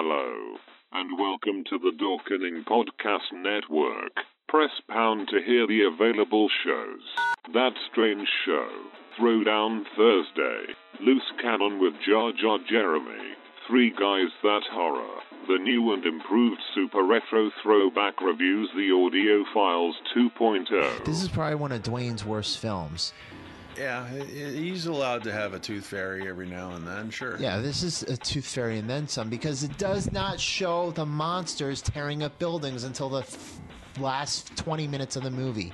Hello, and welcome to the Dorkening Podcast Network. Press pound to hear the available shows. That Strange Show, Throwdown Thursday, Loose Cannon with Jar Jar Jeremy, Three Guys That Horror, the new and improved Super Retro Throwback Reviews, the Audio Files oh. 2.0. This is probably one of Dwayne's worst films. Yeah, he's allowed to have a tooth fairy every now and then, sure. Yeah, this is a Tooth Fairy and then some because it does not show the monsters tearing up buildings until the f- last 20 minutes of the movie.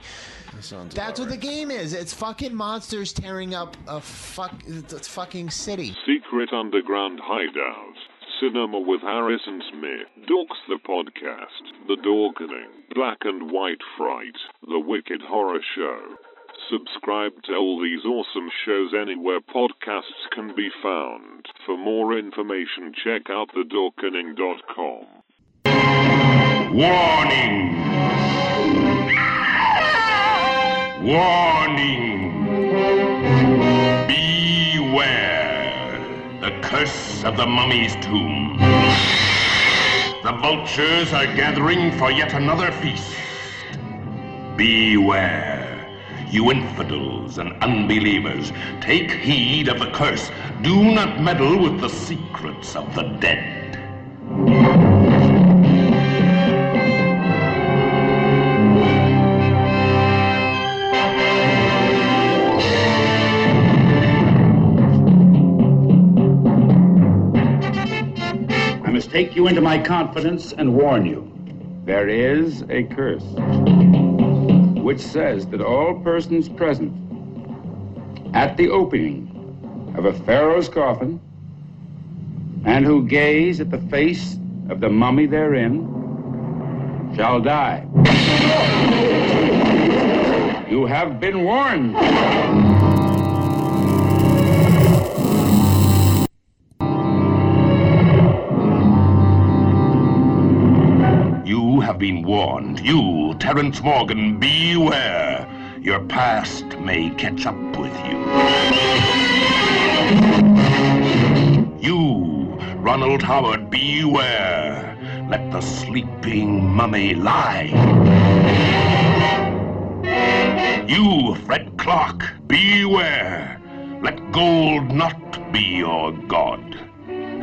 That sounds That's what about the game is. It's fucking monsters tearing up a fuck, it's fucking city. Secret Underground Hideout. Cinema with Harrison Smith. Dorks the Podcast. The Dorkening. Black and White Fright. The Wicked Horror Show. Subscribe to all these awesome shows anywhere podcasts can be found. For more information, check out thedorkening.com. Warning! Warning! Beware! The curse of the mummy's tomb. The vultures are gathering for yet another feast. Beware! You infidels and unbelievers, take heed of the curse. Do not meddle with the secrets of the dead. I must take you into my confidence and warn you. There is a curse which says that all persons present at the opening of a pharaoh's coffin and who gaze at the face of the mummy therein shall die. You have been warned. Have been warned. You, Terence Morgan, beware. Your past may catch up with you. You, Ronald Howard, beware. Let the sleeping mummy lie. You, Fred Clark, beware. Let gold not be your god.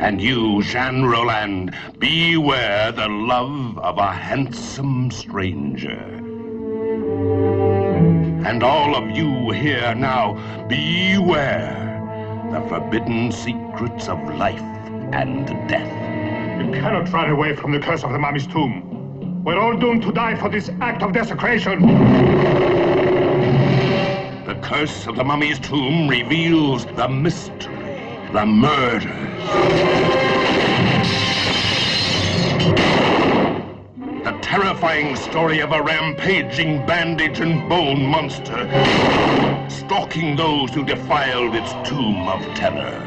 And you, Jeanne Roland, beware the love of a handsome stranger. And all of you here now, beware the forbidden secrets of life and death. You cannot run away from the curse of the mummy's tomb. We're all doomed to die for this act of desecration. The curse of the mummy's tomb reveals the mystery, the murders. The terrifying story of a rampaging bandage and bone monster stalking those who defiled its tomb of terror.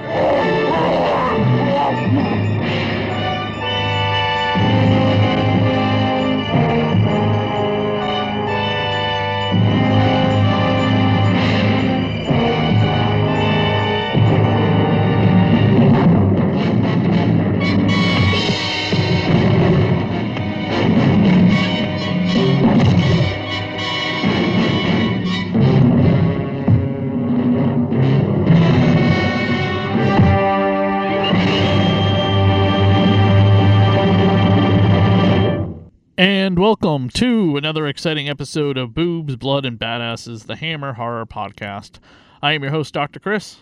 And welcome to another exciting episode of Boobs, Blood, and Badasses, the Hammer Horror Podcast. I am your host, Dr. Chris,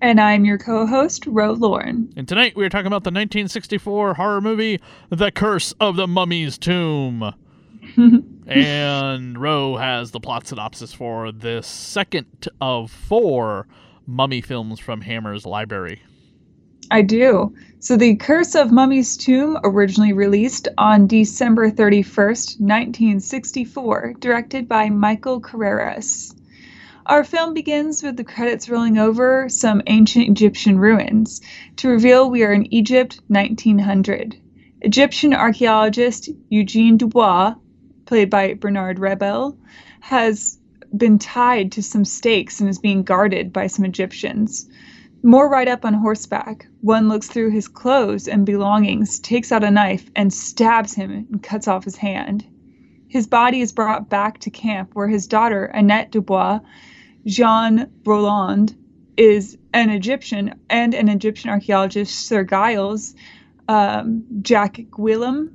And I'm your co host, Ro Lauren. and tonight we are talking about the 1964 horror movie, The Curse of the Mummy's Tomb. and Ro has the plot synopsis for this second of four mummy films from Hammer's library. I do. So, The Curse of Mummy's Tomb, originally released on December 31st, 1964, directed by Michael Carreras. Our film begins with the credits rolling over some ancient Egyptian ruins to reveal we are in Egypt 1900. Egyptian archaeologist Eugene Dubois, played by Bernard Rebel, has been tied to some stakes and is being guarded by some Egyptians. More ride up on horseback. One looks through his clothes and belongings, takes out a knife, and stabs him and cuts off his hand. His body is brought back to camp where his daughter, Annette Dubois, Jeanne Roland, is an Egyptian and an Egyptian archaeologist, Sir Giles, um, Jack Gwillim,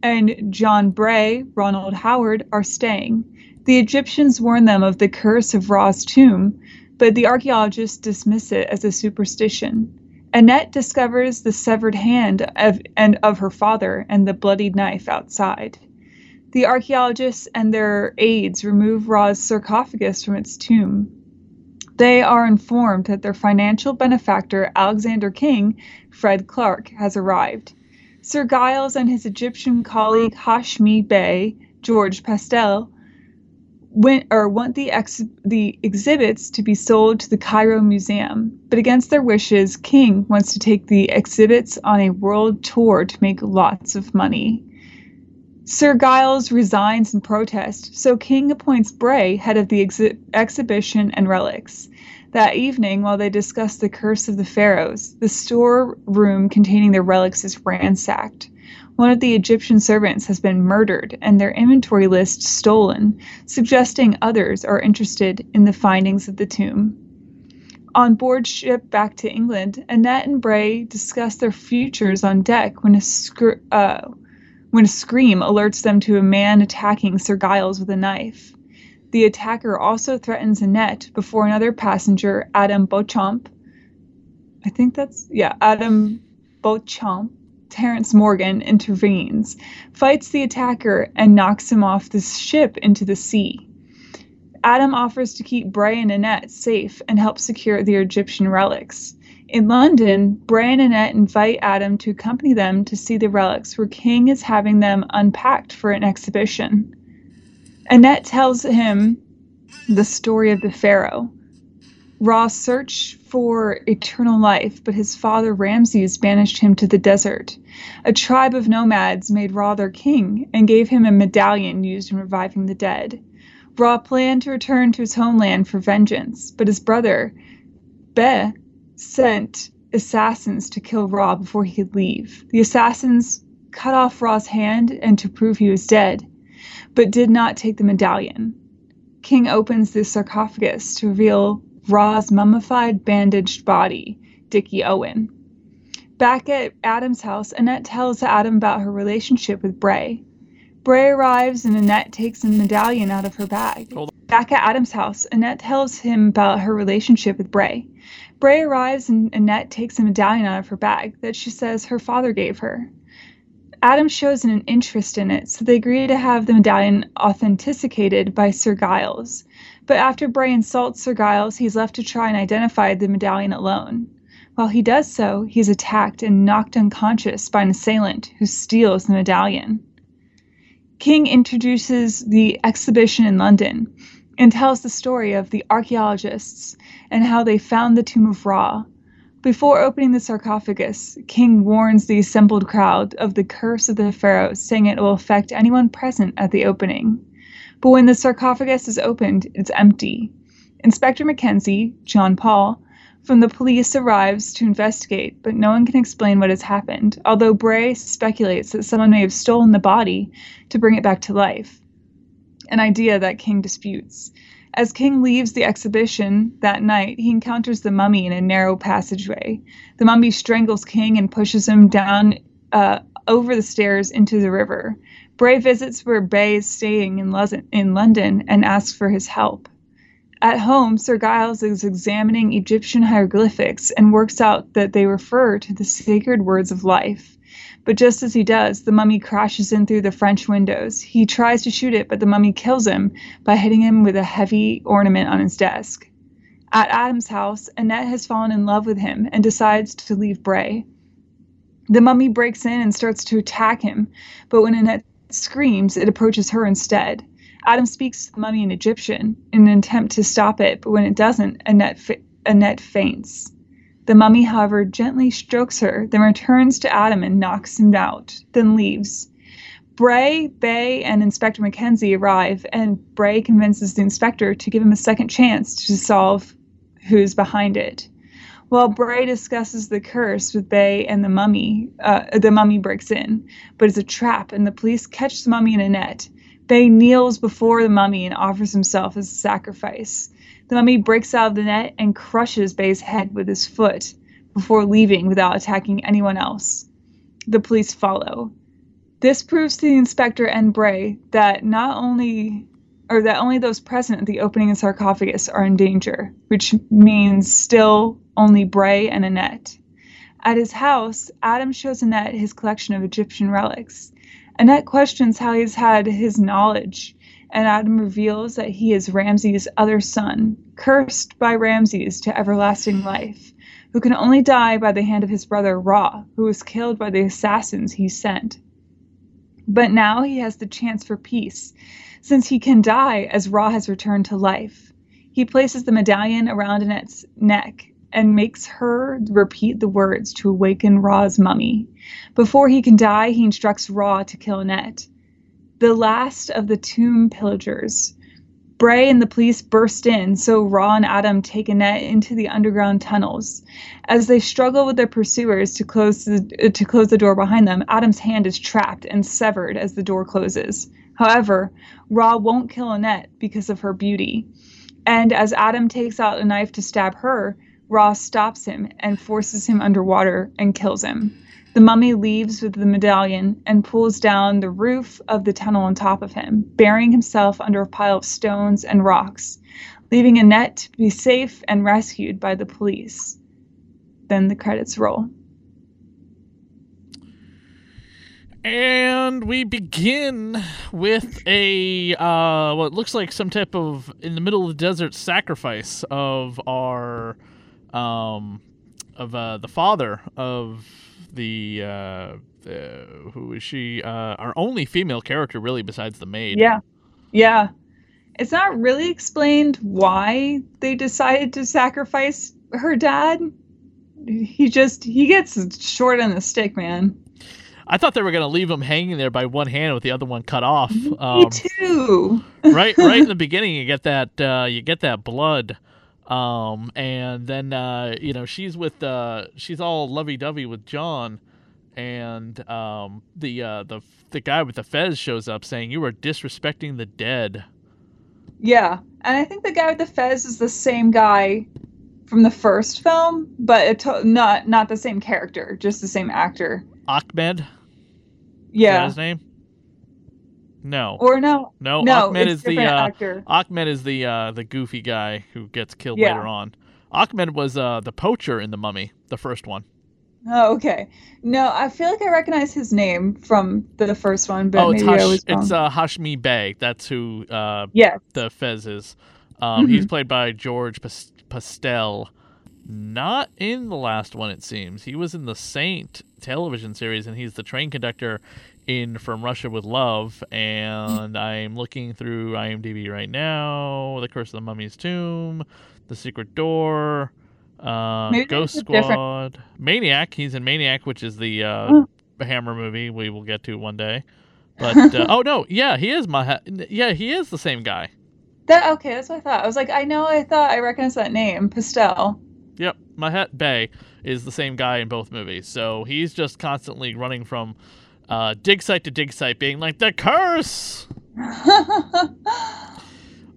and John Bray, Ronald Howard, are staying. The Egyptians warn them of the curse of Ra's tomb, but the archaeologists dismiss it as a superstition. Annette discovers the severed hand of, and of her father and the bloodied knife outside. The archaeologists and their aides remove Ra's sarcophagus from its tomb. They are informed that their financial benefactor, Alexander King, Fred Clark, has arrived. Sir Giles and his Egyptian colleague Hashmi Bey, George Pastell, went, or want the, ex, the exhibits to be sold to the Cairo Museum, but against their wishes, King wants to take the exhibits on a world tour to make lots of money. Sir Giles resigns in protest, so King appoints Bray head of the exhi- exhibition and relics. That evening, while they discuss the curse of the pharaohs, the storeroom containing their relics is ransacked. One of the Egyptian servants has been murdered and their inventory list stolen, suggesting others are interested in the findings of the tomb. On board ship back to England, Annette and Bray discuss their futures on deck when a scr- uh, when a scream alerts them to a man attacking Sir Giles with a knife. The attacker also threatens Annette before another passenger, Adam Beauchamp, I think that's, yeah, Adam Beauchamp, Terence Morgan, intervenes, fights the attacker, and knocks him off the ship into the sea. Adam offers to keep Bray and Annette safe and help secure the Egyptian relics. In London, Bray and Annette invite Adam to accompany them to see the relics, where King is having them unpacked for an exhibition. Annette tells him the story of the Pharaoh. Ra searched for eternal life, but his father Ramses banished him to the desert. A tribe of nomads made Ra their king and gave him a medallion used in reviving the dead. Ra planned to return to his homeland for vengeance, but his brother, Be, sent assassins to kill Ra before he could leave. The assassins cut off Ra's hand and to prove he was dead, but did not take the medallion. King opens the sarcophagus to reveal Ra's mummified, bandaged body, Dickie Owen. Back at Adam's house, Annette tells Adam about her relationship with Bray. Bray arrives and Annette takes a medallion out of her bag. Back at Adam's house, Annette tells him about her relationship with Bray. Bray arrives and Annette takes a medallion out of her bag that she says her father gave her. Adam shows an interest in it, so they agree to have the medallion authenticated by Sir Giles. But after Bray insults Sir Giles, he's left to try and identify the medallion alone. While he does so, he's attacked and knocked unconscious by an assailant who steals the medallion. King introduces the exhibition in London and tells the story of the archaeologists and how they found the tomb of Ra. Before opening the sarcophagus, King warns the assembled crowd of the curse of the pharaoh, saying it will affect anyone present at the opening. But when the sarcophagus is opened, it's empty. Inspector Mackenzie, John Paul, from the police arrives to investigate, but no one can explain what has happened, although Bray speculates that someone may have stolen the body to bring it back to life, an idea that King disputes. As King leaves the exhibition that night, he encounters the mummy in a narrow passageway. The mummy strangles King and pushes him down uh, over the stairs into the river. Bray visits where Bey is staying in, in London and asks for his help. At home, Sir Giles is examining Egyptian hieroglyphics and works out that they refer to the sacred words of life. But just as he does, the mummy crashes in through the French windows. He tries to shoot it, but the mummy kills him by hitting him with a heavy ornament on his desk. At Adam's house, Annette has fallen in love with him and decides to leave Bray. The mummy breaks in and starts to attack him, but when Annette screams, it approaches her instead. Adam speaks to the mummy in Egyptian in an attempt to stop it, but when it doesn't, Annette, fa- Annette faints. The mummy, however, gently strokes her, then returns to Adam and knocks him out, then leaves. Bray, Bey, and Inspector Mackenzie arrive, and Bray convinces the inspector to give him a second chance to solve who's behind it. While Bray discusses the curse with Bey and the mummy, uh, the mummy breaks in, but it's a trap, and the police catch the mummy in a net. Bey kneels before the mummy and offers himself as a sacrifice. The mummy breaks out of the net and crushes Bey's head with his foot before leaving without attacking anyone else. The police follow. This proves to the inspector and Bray that not only or that only those present at the opening of the sarcophagus are in danger, which means still only Bray and Annette. At his house, Adam shows Annette his collection of Egyptian relics. Annette questions how he's had his knowledge, and Adam reveals that he is Ramses' other son, cursed by Ramses to everlasting life, who can only die by the hand of his brother Ra, who was killed by the assassins he sent. But now he has the chance for peace, since he can die as Ra has returned to life. He places the medallion around Annette's neck and makes her repeat the words to awaken Ra's mummy. Before he can die, he instructs Ra to kill Annette. The last of the tomb pillagers. Bray and the police burst in, so Ra and Adam take Annette into the underground tunnels. As they struggle with their pursuers to close the, to close the door behind them, Adam's hand is trapped and severed as the door closes. However, Ra won't kill Annette because of her beauty. And as Adam takes out a knife to stab her, Ra stops him and forces him underwater and kills him. The mummy leaves with the medallion and pulls down the roof of the tunnel on top of him, burying himself under a pile of stones and rocks, leaving Annette to be safe and rescued by the police. Then the credits roll. And we begin with a uh, what looks like some type of in the middle of the desert sacrifice of our um, of uh, the father of the uh, uh, who is she? Uh, our only female character, really, besides the maid. Yeah, yeah. It's not really explained why they decided to sacrifice her dad. He just he gets short on the stick, man. I thought they were gonna leave him hanging there by one hand with the other one cut off. Um, Me too. right, right in the beginning, you get that uh, you get that blood, um, and then uh, you know she's with uh, she's all lovey dovey with John, and um, the uh, the the guy with the fez shows up saying you are disrespecting the dead. Yeah, and I think the guy with the fez is the same guy from the first film, but to- not not the same character, just the same actor. Ahmed. Yeah. Is his name? No. Or no. No. No, Ahmed is the uh, actor. Ahmed is the uh, the goofy guy who gets killed Yeah. later on. Ahmed was uh, the poacher in the Mummy, the first one. Oh, okay. No, I feel like I recognize his name from the first one, but oh, it's maybe I was wrong. it's uh, Hashmi Bey. That's who uh, yes. the Fez is. Um, He's Mhm. played by George Pas- Pastell. Not in the last one, it seems. He was in the Saint television series, and he's the train conductor in From Russia with Love. And I'm looking through IMDb right now. The Curse of the Mummy's Tomb, The Secret Door, uh, Ghost a different- Squad, Maniac. He's in Maniac, which is the uh, Oh. Hammer movie we will get to one day. But uh, oh no, yeah, he is my yeah he is the same guy. That okay, that's what I thought. I was like, I know I thought I recognized that name, Pastell. Yep, Mehemet Bey is the same guy in both movies. So he's just constantly running from uh, dig site to dig site, being like, the curse!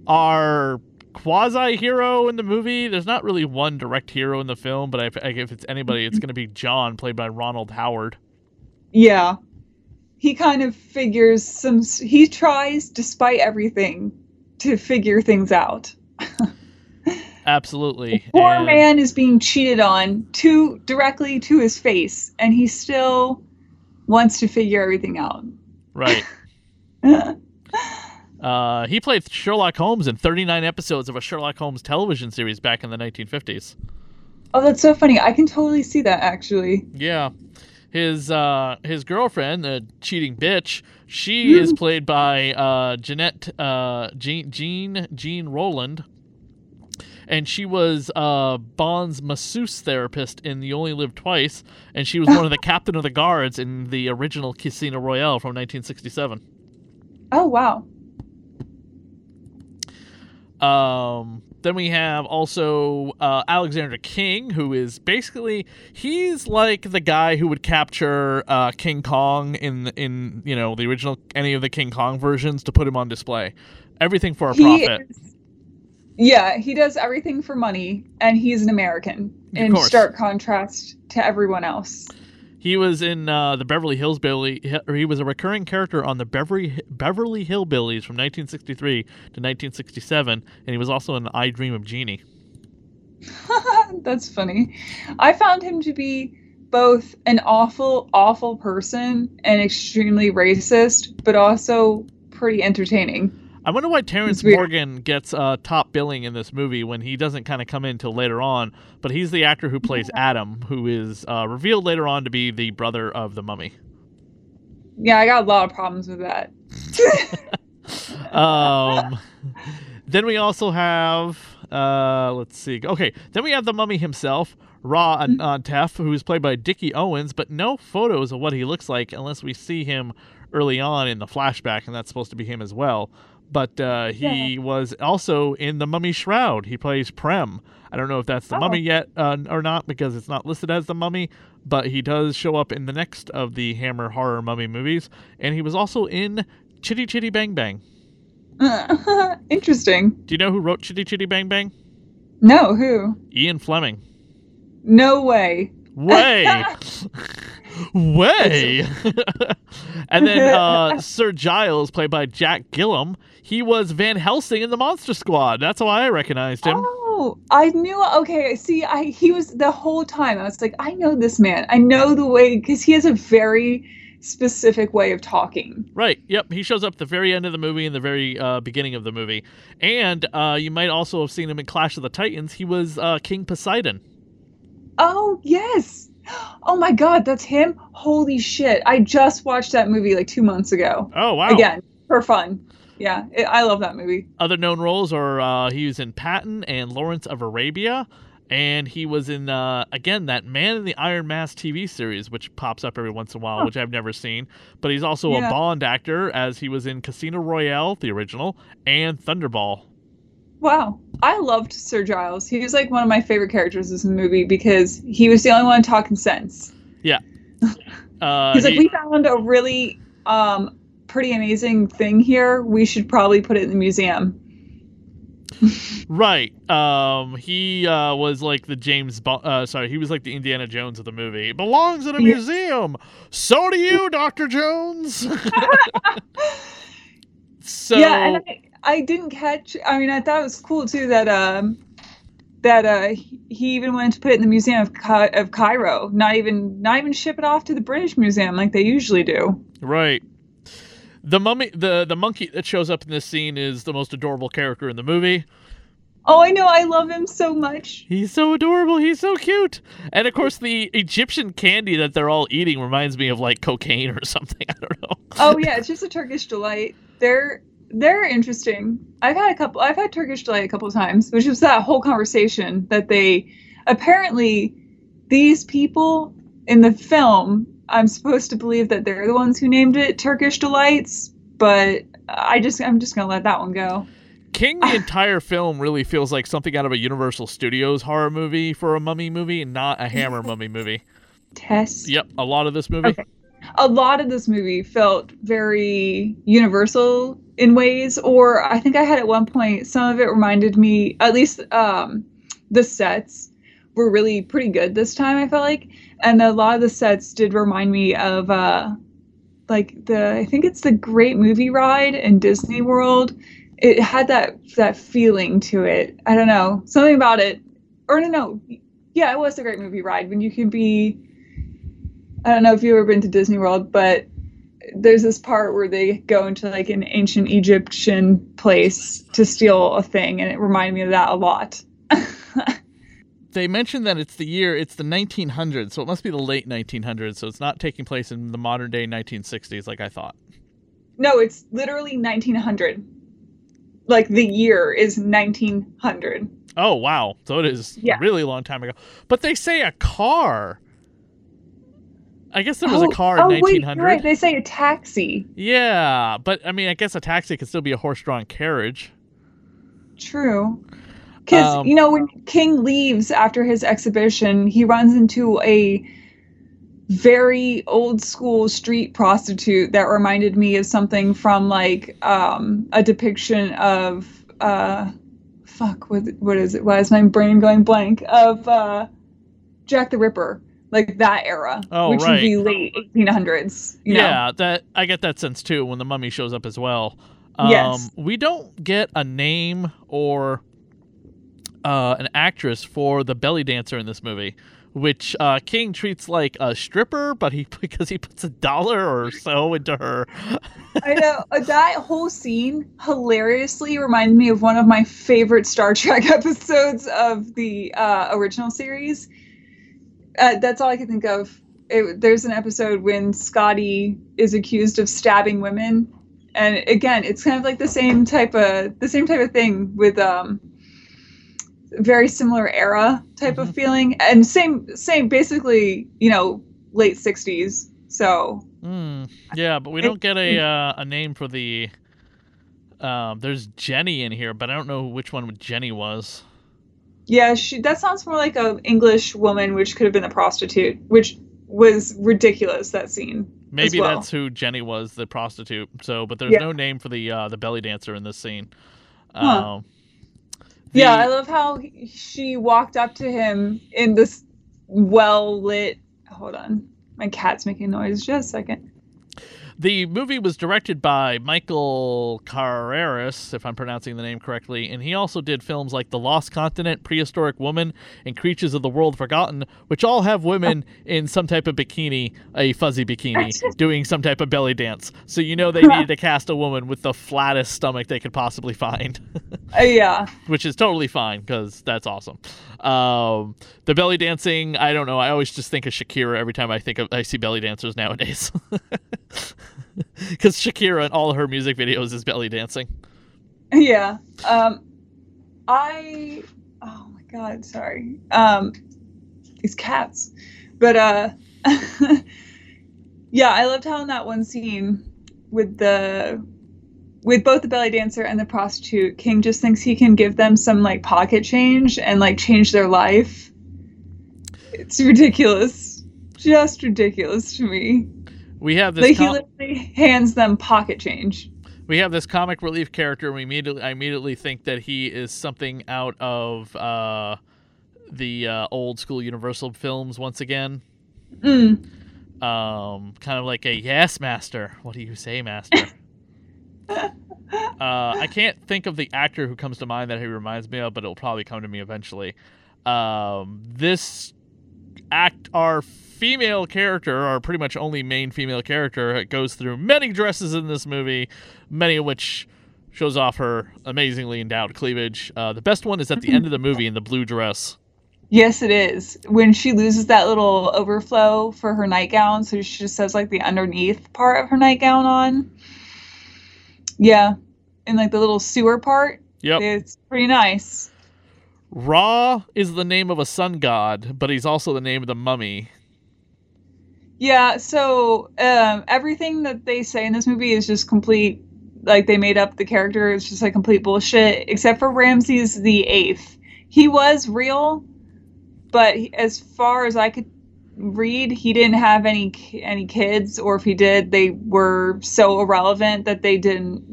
Our quasi hero in the movie, there's not really one direct hero in the film, but if, if it's anybody, it's going to be John, played by Ronald Howard. yeah. He kind of figures some he tries despite everything to figure things out. Absolutely. Poor And- man is being cheated on to directly to his face, and he still wants to figure everything out. Right. Uh, he played Sherlock Holmes in 39 episodes of a Sherlock Holmes television series back in the 1950s. Oh, that's so funny. I can totally see that actually. Yeah. His uh his girlfriend, the cheating bitch, she is played by uh Jeanette uh Jean Jean Jeanne Roland. And she was uh Bond's masseuse therapist in You Only Live Twice, and she was one of the captain of the guards in the original Casino Royale from 1967. Oh wow. Um Then we have also uh, Alexander King, who is basically he's like the guy who would capture uh, King Kong in in you know the original any of the King Kong versions to put him on display. Everything for a He profit. is- yeah, he does everything for money, and he's an American in stark contrast to everyone else. He was in uh, the Beverly Hills Billy, or he was a recurring character on the Beverly Beverly Hillbillies from 1963 to 1967, and he was also in I Dream of Jeannie. That's funny. I found him to be both an awful, awful person and extremely racist, but also pretty entertaining. I wonder why Terence Morgan gets uh, top billing in this movie when he doesn't kind of come in till later on, but he's the actor who plays Adam, who is uh, revealed later on to be the brother of the mummy. Yeah, I got a lot of problems with that. Um, then we also have, uh, let's see. Okay, then we have the mummy himself, Ra Mm-hmm. Antef, who's played by Dickie Owens, but no photos of what he looks like unless we see him early on in the flashback, and that's supposed to be him as well. But uh, he was also in the Mummy Shroud. He plays Prem. I don't know if that's the Oh. mummy yet uh, or not because it's not listed as the mummy, but he does show up in the next of the Hammer horror mummy movies, and he was also in Chitty Chitty Bang Bang. Interesting. Do you know who wrote Chitty Chitty Bang Bang? No, who? Ian Fleming. No way. Way. Way. and then uh, Sir Giles, played by Jack Gwillim, he was Van Helsing in the Monster Squad. That's how I recognized him. Oh, I knew. Okay, see, I he was the whole time. I was like, I know this man. I know the way because he has a very specific way of talking. Right. Yep. He shows up at the very end of the movie and the very uh, beginning of the movie. And uh, you might also have seen him in Clash of the Titans. He was uh, King Poseidon. Oh yes. Oh my God, that's him. Holy shit! I just watched that movie like two months ago. Oh, wow. Again for fun. Yeah, it, I love that movie. Other known roles are uh, he was in Patton and Lawrence of Arabia, and he was in uh, again that Man in the Iron Mask TV series, which pops up every once in a while, which I've never seen. But he's also a Bond actor, as he was in Casino Royale, the original, and Thunderball. Wow. I loved Sir Giles. He was like one of my favorite characters in this movie because he was the only one talking sense. Yeah. Uh, He's like, he- we found a really um pretty amazing thing here. We should probably put it in the museum. right. Um, he uh, was like the James. Bo- uh, sorry, he was like the Indiana Jones of the movie. It belongs in a Yeah. museum. So do you, Doctor Jones. so yeah, and I, I didn't catch. I mean, I thought it was cool too that um that uh he even wanted to put it in the museum of of Cairo. Not even not even ship it off to the British Museum like they usually do. Right. The mummy, the the monkey that shows up in this scene is the most adorable character in the movie. Oh, I know. I love him so much. He's so adorable. He's so cute. And of course, the Egyptian candy that they're all eating reminds me of like cocaine or something. I don't know. Oh yeah, it's just a Turkish delight. They're they're interesting. I've had a couple. I've had Turkish delight a couple of times, which was that whole conversation that they apparently these people in the film. I'm supposed to believe that they're the ones who named it Turkish delights, but I just I'm just gonna let that one go. King, the entire film really feels like something out of a Universal Studios horror movie for a mummy movie, not a Hammer mummy movie. Test. Yep, a lot of this movie. Okay. a lot of this movie felt very universal in ways or i think i had at one point some of it reminded me at least um the sets were really pretty good this time i felt like and a lot of the sets did remind me of uh like the i think it's the great movie ride in disney world. It had that that feeling to it. I don't know something about it. Or no no yeah it was the great movie ride when you can be I don't know if you've ever been to Disney World, but there's this part where they go into like an ancient Egyptian place to steal a thing, and it reminded me of that a lot. They mentioned that it's the year, it's the 1900s, so it must be the late 1900s. So it's not taking place in the modern day 1960s, like I thought. no, it's literally 1900. Like the year is 1900. Oh wow! So it is Yeah. a really long time ago. But they say a car. I guess there was a oh, car in oh, 1900. you're right. They say a taxi. Yeah, but I mean, I guess a taxi could still be a horse-drawn carriage. True. Because Um, you know when King leaves after his exhibition, he runs into a very old school street prostitute that reminded me of something from like um, a depiction of uh, fuck what what is it? Why is my brain going blank? Of uh, Jack the Ripper, like that era, Oh, which would be late 1800s. You know? Yeah, that I get that sense too when the mummy shows up as well. Um, Yes. We don't get a name or uh, an actress for the belly dancer in this movie, which uh, King treats like a stripper, but he because he puts a dollar or so into her. I know uh, that whole scene hilariously reminded me of one of my favorite Star Trek episodes of the uh, original series. Uh, that's all I can think of. It, there's an episode when Scotty is accused of stabbing women, and again, it's kind of like the same type of the same type of thing with um, very similar era type of feeling, and same same basically you know late '60s. So Hmm. Yeah, but we don't get a uh, a name for the. Um, there's Jenny in here, but I don't know which one Jenny was. Yeah, she that sounds more like a English woman, which could have been a prostitute, which was ridiculous. That scene. Maybe well. that's who Jenny was, the prostitute. So, but there's Yeah. no name for the uh, the belly dancer in this scene. Huh. Yeah, I love how he- she walked up to him in this well lit. Hold on, my cat's making noise. Just a second. The movie was directed by Michael Carreras, if I'm pronouncing the name correctly, and he also did films like The Lost Continent, Prehistoric Woman, and Creatures of the World Forgotten, which all have women in some type of bikini, a fuzzy bikini, doing some type of belly dance. So you know they needed to cast a woman with the flattest stomach they could possibly find. Uh, yeah, which is totally fine because that's awesome. Um, the belly dancing, I don't know. I always just think of Shakira every time I think of I see belly dancers nowadays. Because Shakira in all her music videos is belly dancing. yeah. Um, I. Oh my god, sorry. Um, these cats, but uh, yeah, I loved how in that one scene with the with both the belly dancer and the prostitute, King just thinks he can give them some like pocket change and like change their life. It's ridiculous. Just ridiculous to me. We have this Like he literally hands them pocket change. we have this comic relief character. And we immediately I immediately think that he is something out of uh, the uh, old school Universal films once again. Mm. um, kind of like a yes, master. What do you say, master? uh, I can't think of the actor who comes to mind that he reminds me of, but it'll probably come to me eventually. Um, this act, our female character, our pretty much only main female character, goes through many dresses in this movie, many of which shows off her amazingly endowed cleavage. Uh, the best one is at the end of the movie in the blue dress. Yes, it is. When she loses that little overflow for her nightgown, so she just has like the underneath part of her nightgown on. Yeah. And like the little sewer part. Yep. It's pretty nice. Ra is the name of a sun god, but he's also the name of the mummy. Yeah, so um, everything that they say in this movie is just complete. Like they made up the character. It's just like complete bullshit. Except for Ramses the Eighth, he was real, but he, as far as I could read, he didn't have any any kids, or if he did, they were so irrelevant that they didn't.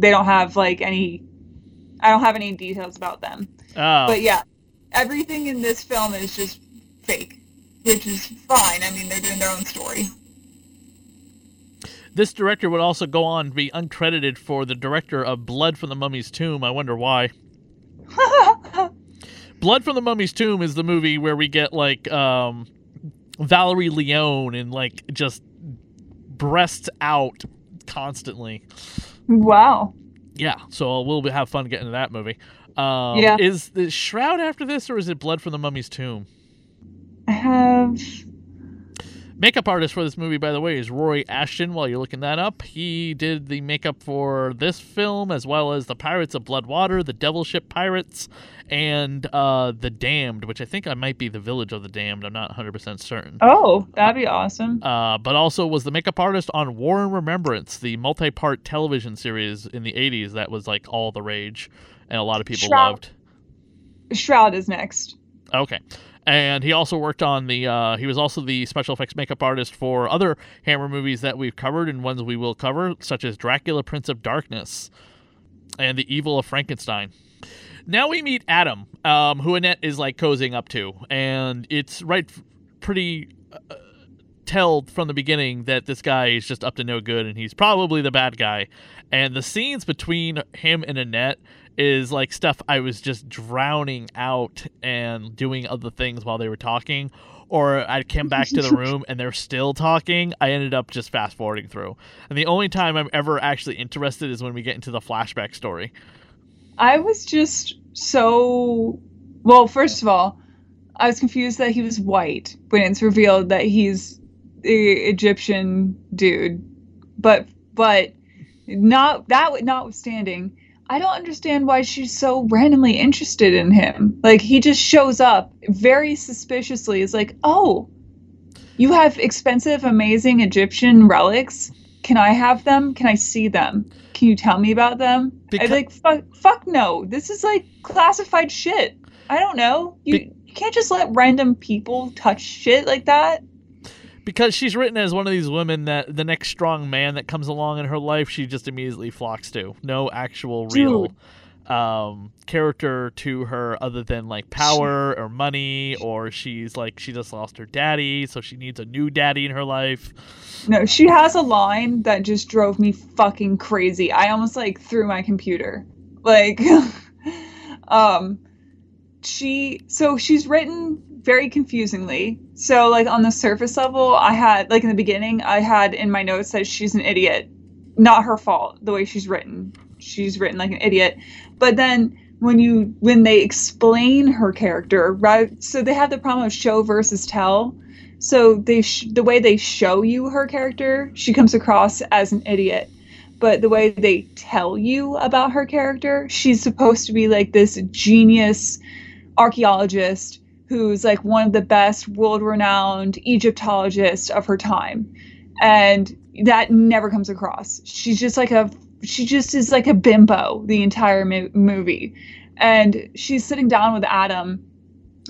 They don't have like any. I don't have any details about them. Oh, But yeah, everything in this film is just fake, which is fine. I mean, they're doing their own story. this director would also go on to be uncredited for the director of Blood from the Mummy's Tomb. I wonder why. Blood from the Mummy's Tomb is the movie where we get like um, Valerie Leon and like just breasts out constantly. wow. Yeah, so we'll have fun getting to that movie. Um, Yeah. Is the Shroud after this, or is it Blood from the Mummy's Tomb? I have. Makeup artist for this movie, by the way, is Roy Ashton. While you're looking that up, he did the makeup for this film as well as the Pirates of Bloodwater, the Devil Ship Pirates, and uh, the Damned, which I think I might be the Village of the Damned. I'm not 100% certain. Oh, that'd be awesome. Uh, but also was the makeup artist on War and Remembrance, the multi-part television series in the 80s that was like all the rage and a lot of people Shroud. loved. Shroud is next. Okay. And he also worked on the. Uh, he was also the special effects makeup artist for other Hammer movies that we've covered and ones we will cover, such as Dracula, Prince of Darkness, and The Evil of Frankenstein. Now we meet Adam, um, who Annette is like cozying up to, and it's right pretty uh, tell from the beginning that this guy is just up to no good and he's probably the bad guy. And the scenes between him and Annette is like stuff I was just drowning out and doing other things while they were talking. Or I came back to the room and they're still talking. I ended up just fast forwarding through. And the only time I'm ever actually interested is when we get into the flashback story. I was just so well. First of all, I was confused that he was white when it's revealed that he's the Egyptian dude. But but not that notwithstanding, I don't understand why she's so randomly interested in him. Like he just shows up very suspiciously. Is like, oh, you have expensive, amazing Egyptian relics. Can I have them? Can I see them? Can you tell me about them? Because- be like, fuck, fuck no. This is like classified shit. I don't know. You, Be- you can't just let random people touch shit like that. Because she's written as one of these women that the next strong man that comes along in her life she just immediately flocks to no actual real um character to her other than like power or money or she's like she just lost her daddy so she needs a new daddy in her life No, she has a line that just drove me fucking crazy. I almost like threw my computer. Like um she so she's written very confusingly. So like on the surface level, I had like in the beginning, I had in my notes that she's an idiot. Not her fault the way she's written. She's written like an idiot. But then when you when they explain her character, right? So they have the problem of show versus tell. So they sh- the way they show you her character, she comes across as an idiot. But the way they tell you about her character, she's supposed to be like this genius archaeologist who's like one of the best world-renowned Egyptologists of her time. And that never comes across. She's just like a she just is like a bimbo the entire mo- movie. And she's sitting down with Adam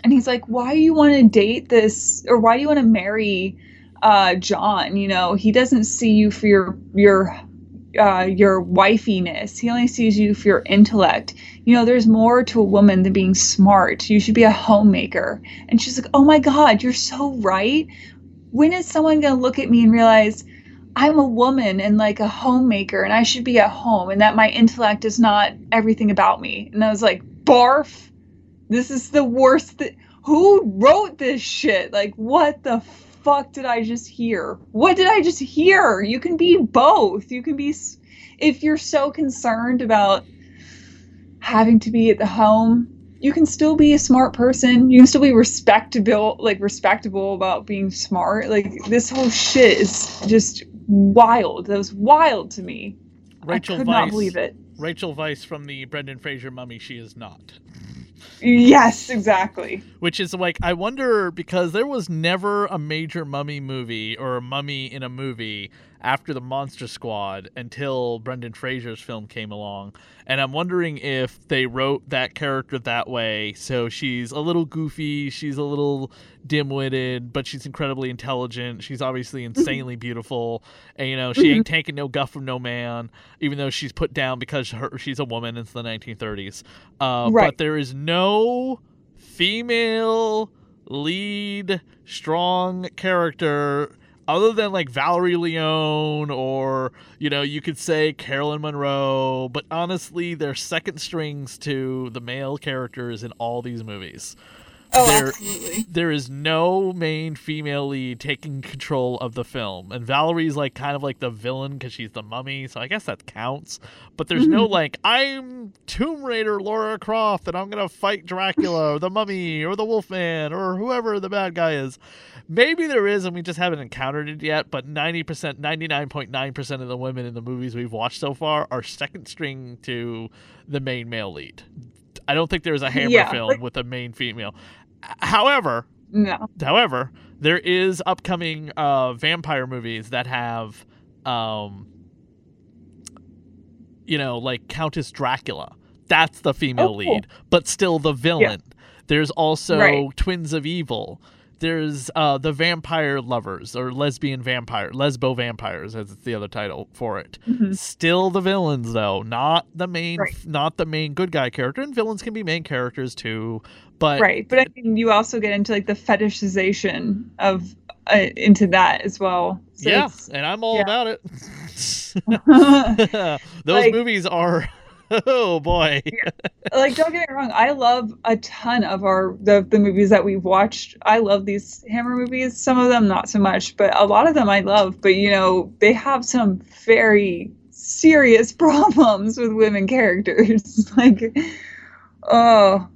and he's like, "Why do you want to date this or why do you want to marry uh John? You know, he doesn't see you for your your uh, your wifiness. He only sees you for your intellect. You know, there's more to a woman than being smart. You should be a homemaker. And she's like, Oh my God, you're so right. When is someone going to look at me and realize I'm a woman and like a homemaker and I should be at home and that my intellect is not everything about me? And I was like, Barf. This is the worst. Th- Who wrote this shit? Like, what the fuck did I just hear? What did I just hear? You can be both. You can be, if you're so concerned about having to be at the home, you can still be a smart person. You can still be respectable, like respectable about being smart. Like this whole shit is just wild. That was wild to me. rachel I could Weisz, not believe it. rachel Weisz from the brendan fraser mummy she is not Yes, exactly. which is like I wonder because there was never a major mummy movie or a mummy in a movie after the Monster Squad until Brendan Fraser's film came along, and I'm wondering if they wrote that character that way. So she's a little goofy, she's a little dim-witted, but she's incredibly intelligent. She's obviously insanely beautiful, and you know she ain't taking no guff from no man, even though she's put down because her, she's a woman. It's the 1930s, uh, Right. but there is no female lead strong character other than like Valerie Leon or you know you could say Caroline Munro but honestly they're second strings to the male characters in all these movies Oh, There- absolutely. there is no main female lead taking control of the film. And Valerie's like kind of like the villain because she's the mummy so I guess that counts. But there's no mm-hmm. like I'm Tomb Raider Lara Croft and I'm gonna fight Dracula or the mummy or the Wolfman or whoever the bad guy is. Maybe there is and we just haven't encountered it yet but 90% 99.9% of the women in the movies we've watched so far are second string to the main male lead. I don't think there's a Hammer Yeah, film like- with a main female however No. However, there is upcoming uh, vampire movies that have, um, you know, like Countess Dracula. That's the female Oh, cool. lead, but still the villain. There's also Right. Twins of Evil. There's uh, the Vampire Lovers or Lesbian Vampire, Lesbo Vampires, as it's the other title for it. Mhm. Still the villains though, not the main, Right. not the main good guy character. And villains can be main characters too, but right but i mean you also get into like the fetishization of uh, into that as well so yeah, and I'm all yeah. about it. Those Like- movies are, oh boy. like don't get me wrong i love a ton of our the, the movies that we've watched i love these hammer movies some of them not so much but a lot of them i love but you know they have some very serious problems with women characters like oh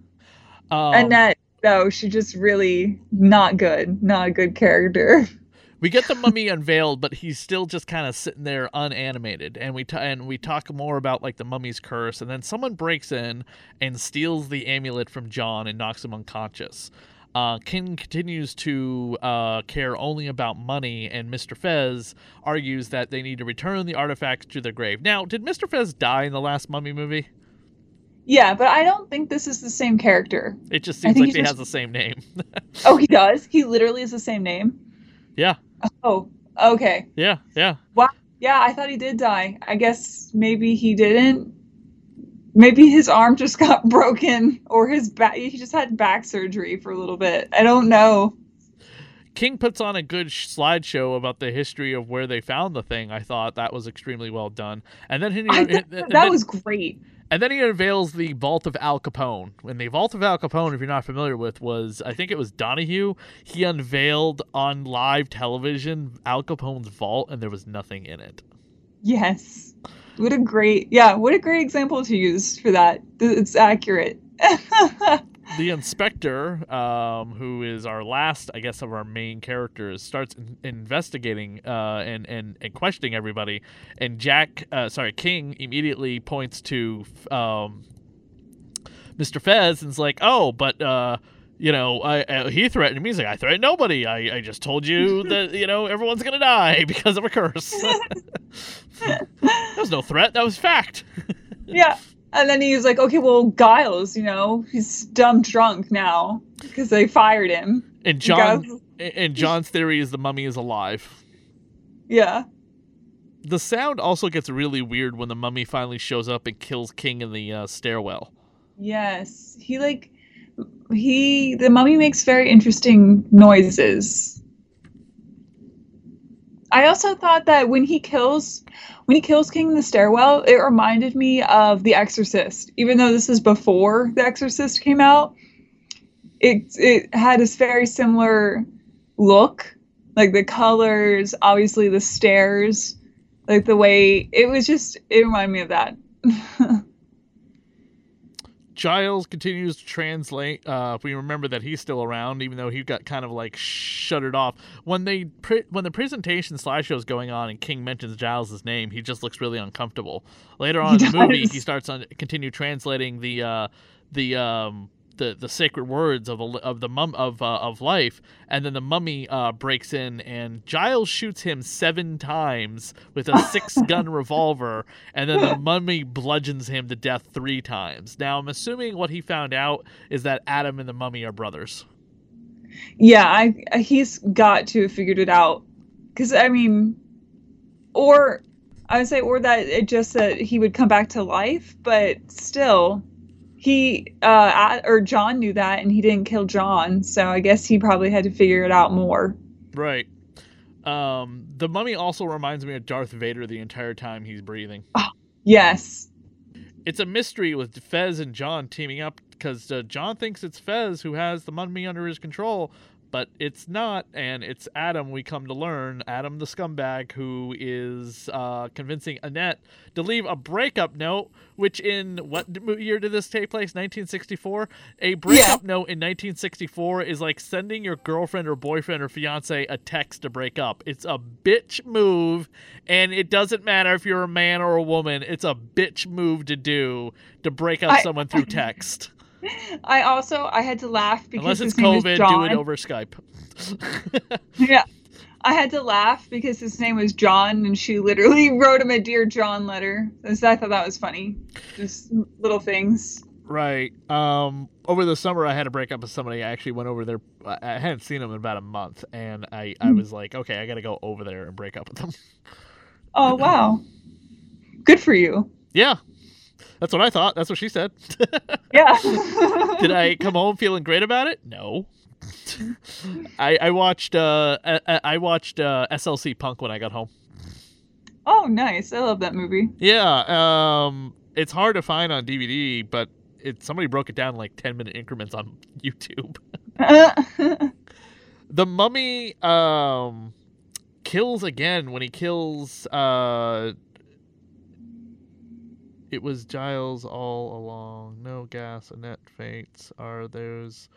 Um, annette though she just really not good not a good character we get the mummy unveiled, but he's still just kind of sitting there unanimated, and we t- and we talk more about like the mummy's curse, and then someone breaks in and steals the amulet from John and knocks him unconscious. Uh, King continues to uh, care only about money, and Mr. Fez argues that they need to return the artifacts to their grave. Now, did Mr. Fez die in the last Mummy movie? Yeah but i don't think this is the same character It just seems like he he just- has the same name. oh he does he literally is the same name yeah, oh okay yeah, yeah. Wow. Yeah, I thought he did die. I guess maybe he didn't. Maybe his arm just got broken or his back he just had back surgery for a little bit. I don't know. King puts on a good sh- slideshow about the history of where they found the thing. I thought that was extremely well done. And then he, I and thought then- that was great. And then he unveils the Vault of Al Capone. And the Vault of Al Capone, if you're not familiar with, was I think it was Donahue. He unveiled on live television Al Capone's vault, and there was nothing in it. Yes. What a great Yeah, what a great example to use for that. It's accurate. the inspector, um, who is our last, I guess, of our main characters, starts in- investigating uh, and, and and questioning everybody. And Jack, uh, sorry, King immediately points to um, Mr. Fez and is like, "Oh, but." Uh, you know, I, uh, he threatened me. He's like, I threatened nobody. I, I just told you that, you know, everyone's going to die because of a curse. that was no threat. That was fact. yeah. And then he's like, "Okay, well, Giles, you know, he's dumb drunk now because they fired him." And John, Giles- and John's theory is the mummy is alive. yeah. The sound also gets really weird when the mummy finally shows up and kills King in the uh, stairwell. Yes, he like he the mummy makes very interesting noises. I also thought that when he kills when he kills King in the stairwell, it reminded me of The Exorcist. Even though this is before The Exorcist came out, it it had this very similar look, like the colors, obviously the stairs, like the way it was just it reminded me of that. Giles continues to translate. Uh, we remember that he's still around, even though he got kind of like shuttered off. When they pre- when the presentation slideshow is going on and King mentions Giles' name, he just looks really uncomfortable. Later on He in the movie, he starts on continue translating the uh, the um, the the sacred words of of the mum of uh, of life, and then the mummy uh, breaks in and Giles shoots him seven times with a six gun revolver, and then the mummy bludgeons him to death three times. Now I'm assuming what he found out is that Adam and the mummy are brothers. Yeah, I he's got to have figured it out. Cause I mean, or I would say, or that it just that he would come back to life, but still, he uh or John knew that, and he didn't kill John, so I guess he probably had to figure it out more. Right. Um, the mummy also reminds me of Darth Vader the entire time he's breathing. Yes. It's a mystery with Fez and John teaming up because uh, John thinks it's Fez who has the mummy under his control, but it's not, and it's Adam. We come to learn Adam, the scumbag, who is uh, convincing Annette to leave a breakup note. Which in what year did this take place? 1964. A breakup note in 1964 is like sending your girlfriend or boyfriend or fiance a text to break up. It's a bitch move, and it doesn't matter if you're a man or a woman. It's a bitch move to do to break up I- someone through text. I also I had to laugh because Unless his it's COVID, John. do it over Skype. Yeah. I had to laugh because his name was John and she literally wrote him a Dear John letter. So I thought that was funny. Just little things. Right. Um, over the summer, I had a breakup with somebody. I actually went over there. I hadn't seen them in about a month, and I, I Hmm. was like, okay, I got to go over there and break up with them. Oh wow. Good for you. yeah, that's what I thought. That's what she said. Yeah. Did I come home feeling great about it? No. I I watched uh I, I- watched uh, SLC Punk when I got home. Oh, nice. I love that movie. Yeah. Um, it's hard to find on DVD, but it somebody broke it down in like ten minute increments on YouTube. the mummy um kills again when he kills uh it was giles all along no gas annette faints are those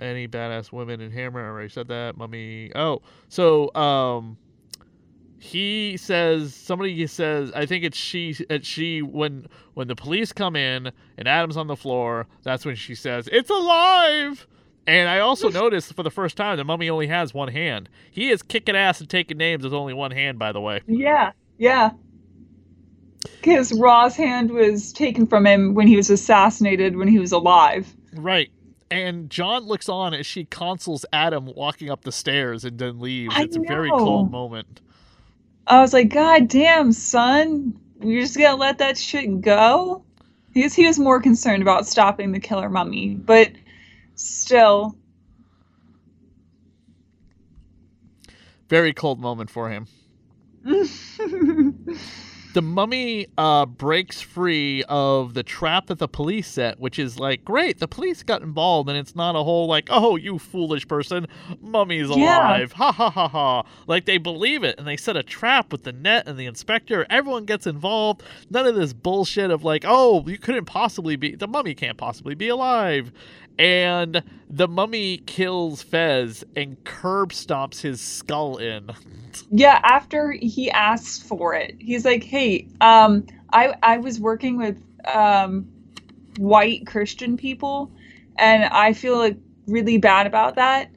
any badass women in hammer i already said that mummy oh so um he says somebody says i think it's she it's she when when the police come in and adam's on the floor that's when she says it's alive and I also noticed for the first time the mummy only has one hand. He is kicking ass and taking names with only one hand, by the way. yeah. Yeah. Because Ra's hand was taken from him when he was assassinated when he was alive. Right. And John looks on as she consoles Adam walking up the stairs and then leaves. I it's a very cold moment. I was like, God damn, son. You're just gonna let that shit go? Because he was more concerned about stopping the killer mummy, but still. Very cold moment for him. The mummy uh, breaks free of the trap that the police set, which is like, great, the police got involved, and it's not a whole like, oh, you foolish person, mummy's Yeah. alive, ha ha ha ha. Like they believe it, and they set a trap with the net and the inspector. Everyone gets involved. None of this bullshit of like, oh, you couldn't possibly be, the mummy can't possibly be alive. And the mummy kills Fez and curb stomps his skull in. Yeah, after he asks for it, he's like, "Hey, um, I I was working with um, white Christian people, and I feel like really bad about that.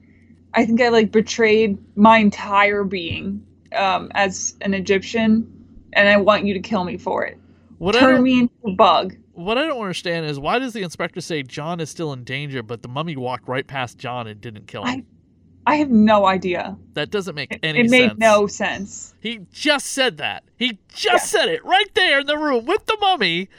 I think I like betrayed my entire being um, as an Egyptian, and I want you to kill me for it. What Turn me into a bug." What I don't understand is why does the inspector say John is still in danger, but the mummy walked right past John and didn't kill him? I have no idea. that doesn't make any it made sense. no sense. He just said that. He just said it right there in the room with the mummy.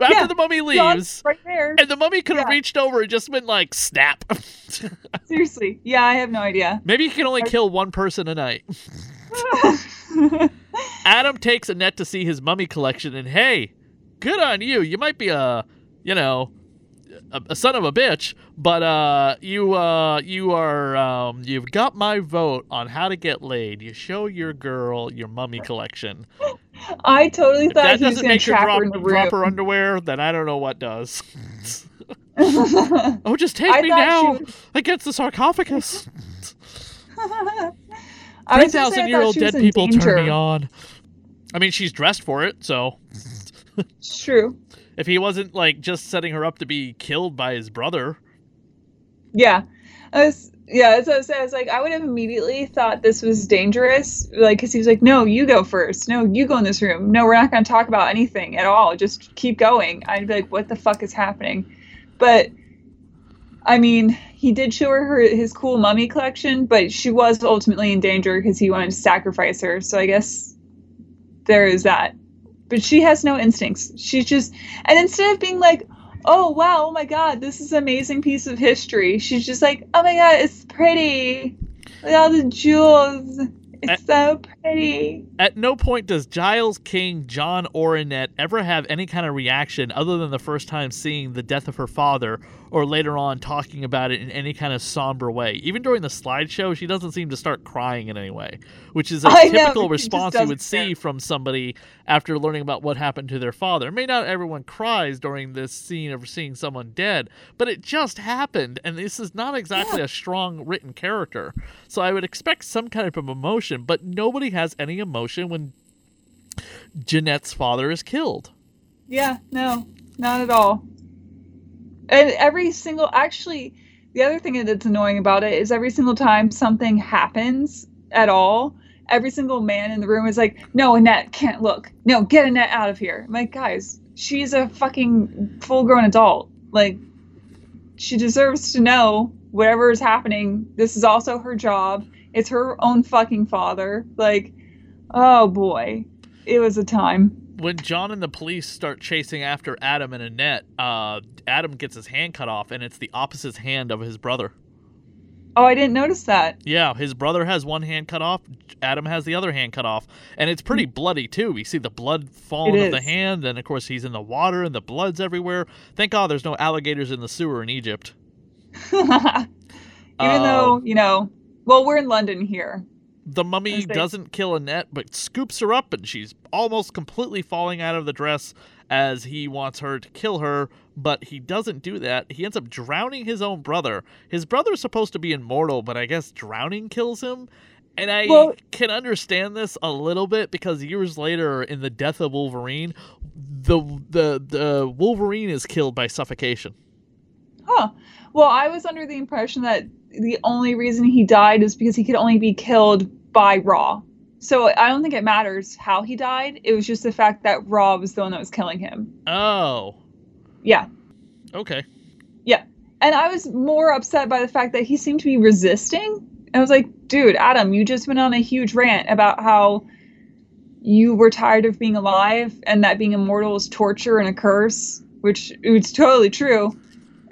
After Yeah, the mummy leaves, right there. and the mummy could have Yeah. reached over and just been like, "Snap." Seriously, yeah, I have no idea. Maybe he can only kill one person a night. Adam takes Annette to see his mummy collection, and hey, good on you. You might be a, you know, a, a son of a bitch, but uh, you uh, you are um, you've got my vote on how to get laid. You show your girl your mummy collection. I totally If thought that he doesn't make her drop, her drop her underwear, then I don't know what does. Oh, just take I me now was- against the sarcophagus. Three gonna say, I thousand year old dead people turn me on. I mean, she's dressed for it, so It's true. if he wasn't like just setting her up to be killed by his brother, Yeah. I was, yeah, as I was, I was like, I would have immediately thought this was dangerous. Like, because he was like, no, you go first. No, you go in this room. No, we're not going to talk about anything at all. Just keep going. I'd be like, what the fuck is happening? But, I mean, he did show her, her his cool mummy collection, but she was ultimately in danger because he wanted to sacrifice her. So I guess there is that. But she has no instincts. She's just, and instead of being like, oh wow, oh my god, this is an amazing piece of history. She's just like, oh my god, it's pretty. Look at all the jewels. It's so pretty. at no point does Giles, King, John, or Annette ever have any kind of reaction other than the first time seeing the death of her father, or later on talking about it in any kind of somber way. Even during the slideshow, she doesn't seem to start crying in any way, which is a I typical just response you would care. see from somebody after learning about what happened to their father. May not everyone cries during this scene of seeing someone dead, but it just happened, and this is not exactly a strong written character. So I would expect some kind of emotion, but nobody has any emotion when Jeanette's father is killed. Yeah, no, not at all. And every single, actually, the other thing that's annoying about it is every single time something happens at all, every single man in the room is like, no, Annette can't look. No, get Annette out of here. I'm like, guys, she's a fucking full grown adult. Like, she deserves to know whatever is happening. This is also her job. It's her own fucking father. Like, oh boy, it was a time. When John and the police start chasing after Adam and Annette, uh, Adam gets his hand cut off, and it's the opposite hand of his brother. Oh, I didn't notice that. Yeah, his brother has one hand cut off. Adam has the other hand cut off, and it's pretty bloody too. We see the blood falling off the hand, and of course he's in the water, and the blood's everywhere. Thank God there's no alligators in the sewer in Egypt. Even though, Um, you know, well, we're in London here. The mummy doesn't kill Annette, but scoops her up, and she's almost completely falling out of the dress as he wants her to kill her. But he doesn't do that. He ends up drowning his own brother. His brother's supposed to be immortal, but I guess drowning kills him. And I Well- can understand this a little bit because years later, in the death of Wolverine, the the the Wolverine is killed by suffocation. Huh. Well, I was under the impression that the only reason he died is because he could only be killed by Ra. So I don't think it matters how he died. It was just the fact that Ra was the one that was killing him. Oh, Yeah. okay. Yeah. And I was more upset by the fact that he seemed to be resisting. I was like, dude, Adam, you just went on a huge rant about how you were tired of being alive and that being immortal is torture and a curse, which it's totally true.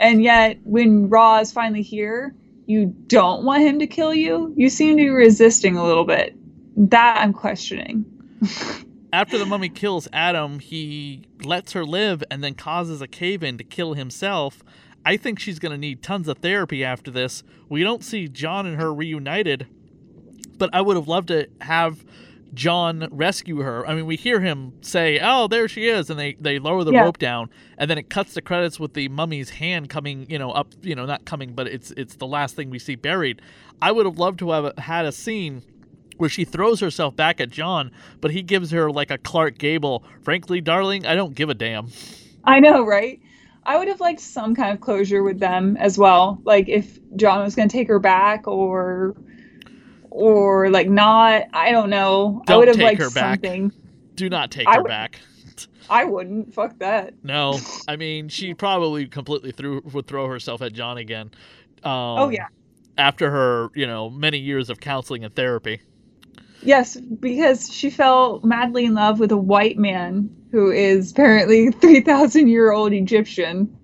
And yet, when Ra is finally here, you don't want him to kill you. You seem to be resisting a little bit. That I'm questioning. After the mummy kills Adam, he lets her live and then causes a cave in to kill himself. I think she's going to need tons of therapy after this. We don't see John and her reunited, but I would have loved to have John rescue her. I mean, we hear him say, "Oh, there she is," and they they lower the Yeah. rope down, and then it cuts the credits with the mummy's hand coming, you know, up, you know, not coming, but it's it's the last thing we see buried. I would have loved to have had a scene where she throws herself back at John, but he gives her like a Clark Gable. Frankly, darling, I don't give a damn. I know, right? I would have liked some kind of closure with them as well. Like if John was going to take her back or or like not, I don't know. I Don't would have liked her back. Something. Do not take I her would- back. I wouldn't. Fuck that. No, I mean she probably completely threw would throw herself at John again. Um, Oh yeah. After her, you know, many years of counseling and therapy. Yes, because she fell madly in love with a white man who is apparently 3000 year old Egyptian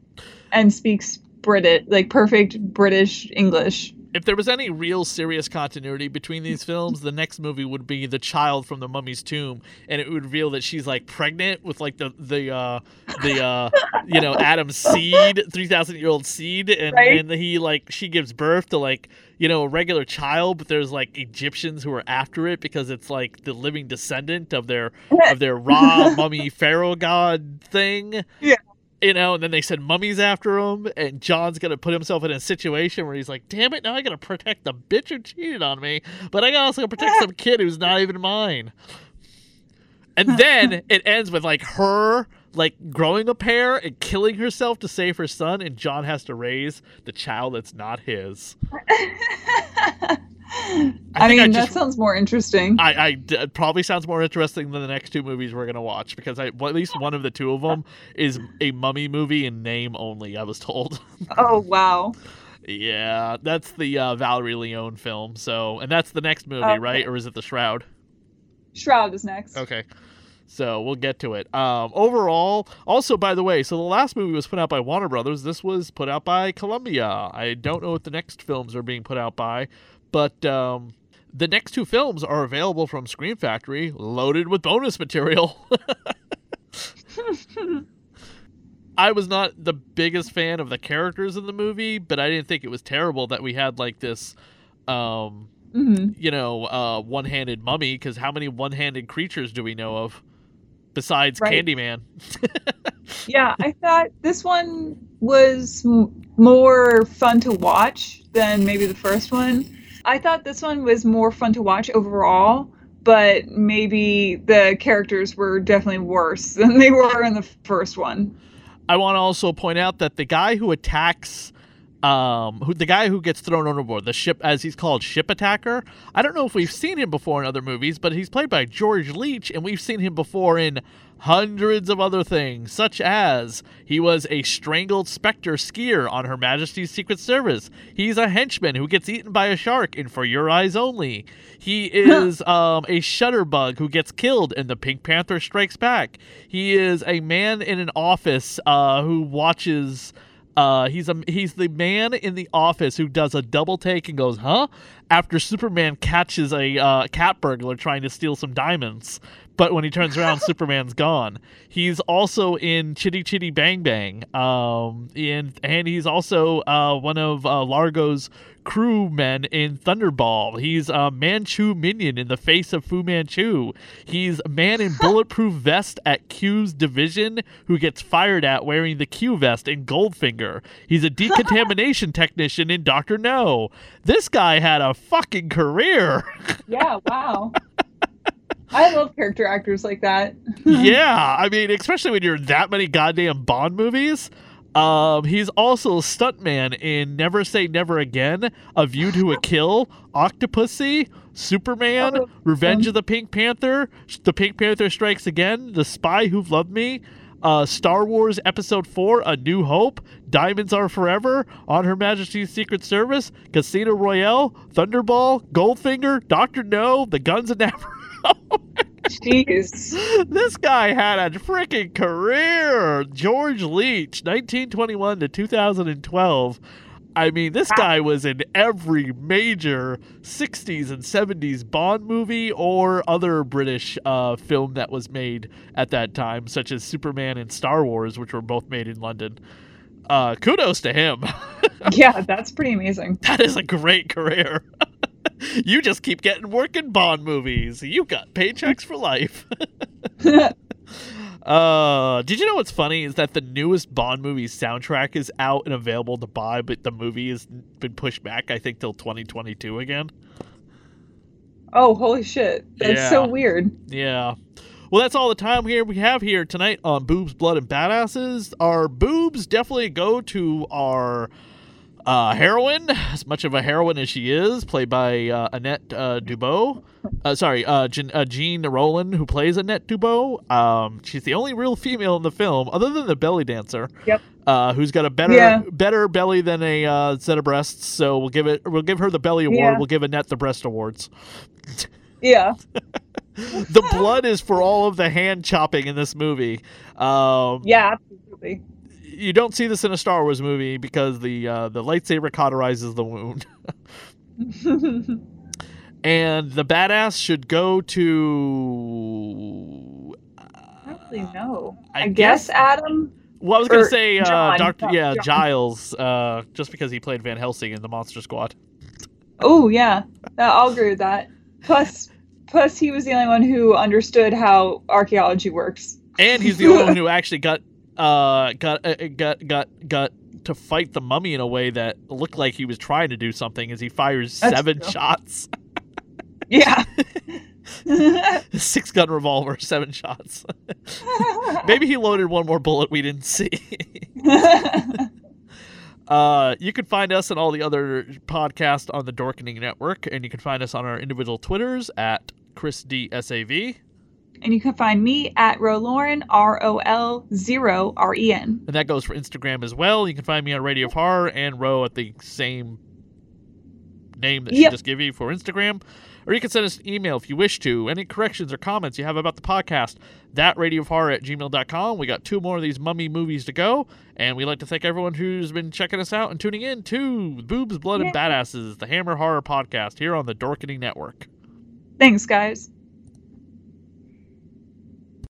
and speaks British like perfect British English. If there was any real serious continuity between these films, the next movie would be The Child from the Mummy's Tomb, and it would reveal that she's like pregnant with like the the uh the uh you know Adam's seed, three thousand year old seed, and Right. and he like she gives birth to like you know a regular child, but there's like Egyptians who are after it because it's like the living descendant of their of their Ra mummy pharaoh god thing. Yeah. You know, and then they send mummies after him, and John's gonna put himself in a situation where he's like, "Damn it! Now I gotta protect the bitch who cheated on me, but I gotta also protect some kid who's not even mine." And then it ends with like her like growing a pair and killing herself to save her son, and John has to raise the child that's not his. I, think mean, I that sounds more interesting. I, it probably sounds more interesting than the next two movies we're gonna watch because I well, at least one of the two of them is a mummy movie in name only. I was told. oh wow. yeah, that's the uh, Valerie Leon film. So, and that's the next movie, Okay. right? Or is it the Shroud? Shroud is next. Okay. So we'll get to it. Um, overall, also by the way, so the last movie was put out by Warner Brothers. This was put out by Columbia. I don't know what the next films are being put out by, but um, the next two films are available from Scream Factory, loaded with bonus material. I was not the biggest fan of the characters in the movie, but I didn't think it was terrible that we had like this. Um, hmm you know, uh, one-handed mummy. Because how many one-handed creatures do we know of besides Right. Candyman? Yeah, I thought this one was m- more fun to watch than maybe the first one. I thought this one was more fun to watch overall, but maybe the characters were definitely worse than they were in the first one. I want to also point out that the guy who attacks um, who the guy who gets thrown overboard, the ship as he's called, ship attacker. I don't know if we've seen him before in other movies, but he's played by George Leech, and we've seen him before in hundreds of other things, such as he was a strangled SPECTRE skier on Her Majesty's Secret Service. He's a henchman who gets eaten by a shark in For Your Eyes Only. He is um, a shutterbug who gets killed in The Pink Panther Strikes Back. He is a man in an office uh, who watches. Uh, he's a he's the man in the office who does a double take and goes, "Huh?" After Superman catches a uh, cat burglar trying to steal some diamonds, but when he turns around, Superman's gone. He's also in Chitty Chitty Bang Bang, um, and and he's also uh, one of uh, Largo's crewmen in Thunderball. He's a Manchu minion in the face of Fu Manchu. He's a man in bulletproof vest at Q's division who gets fired at wearing the Q vest in Goldfinger. He's a decontamination technician in Doctor No. This guy had a fucking career. yeah, wow. I love character actors like that. yeah, I mean, especially when you're in that many goddamn Bond movies. Um, he's also a stuntman in Never Say Never Again, A View to a Kill, Octopussy, Superman, Oh, Revenge of the Pink Panther, The Pink Panther Strikes Again, The Spy Who Loved Me, uh, Star Wars Episode 4, A New Hope, Diamonds Are Forever, On Her Majesty's Secret Service, Casino Royale, Thunderball, Goldfinger, Doctor No, The Guns of Navarone. Jeez. this guy had a freaking career. George Leech, 1921 to 2012. I mean, this guy was in every major 60s and 70s Bond movie or other British uh, film that was made at that time, such as Superman and Star Wars, which were both made in London. Uh, kudos to him. Yeah, that's pretty amazing. that is a great career. you just keep getting work in Bond movies. You got paychecks for life. Uh, did you know what's funny is that the newest Bond movie soundtrack is out and available to buy, but the movie has been pushed back, I think, till 2022 again. Oh, holy shit. That's so weird. Yeah. Well, that's all the time here we have here tonight on Boobs, Blood, and Badasses. Our boobs definitely go to our uh, heroine, as much of a heroine as she is, played by uh, Annette uh, Dubois. Uh, sorry, uh, Jeanne, uh, Jeanne Roland, who plays Annette Dubois. Um, she's the only real female in the film, other than the belly dancer. Yep. Uh, who's got a better Yeah. better belly than a uh, set of breasts? So we'll give it. We'll give her the belly award. Yeah. We'll give Annette the breast awards. Yeah. the blood is for all of the hand chopping in this movie. Um, Yeah, absolutely. You don't see this in a Star Wars movie because the uh, the lightsaber cauterizes the wound. and the badass should go to. Really know. I I, guess, Adam. Well, I was gonna say uh, Doctor. Yeah, John. Giles. Uh, just because he played Van Helsing in the Monster Squad. Oh yeah, Uh, I'll agree with that. Plus, plus he was the only one who understood how archaeology works. and he's the only one who actually got uh got uh, got got got to fight the mummy in a way that looked like he was trying to do something as he fires That's seven shots. Yeah. six gun revolver seven shots. Maybe he loaded one more bullet we didn't see. Uh you can find us and all the other podcasts on the dorkening network and you can find us on our individual twitters at chris d sav and you can find me at Rolauren, R O L zero R E N. And that goes for Instagram as well. You can find me on Radio of Horror and Ro at the same name that she Yep. just gave you for Instagram. Or you can send us an email if you wish to. Any corrections or comments you have about the podcast, that radio of horror at gmail.com. We got two more of these mummy movies to go. And we'd like to thank everyone who's been checking us out and tuning in to Boobs, Blood, and Badasses, the Hammer Horror Podcast here on the Dorkening Network. Thanks, guys.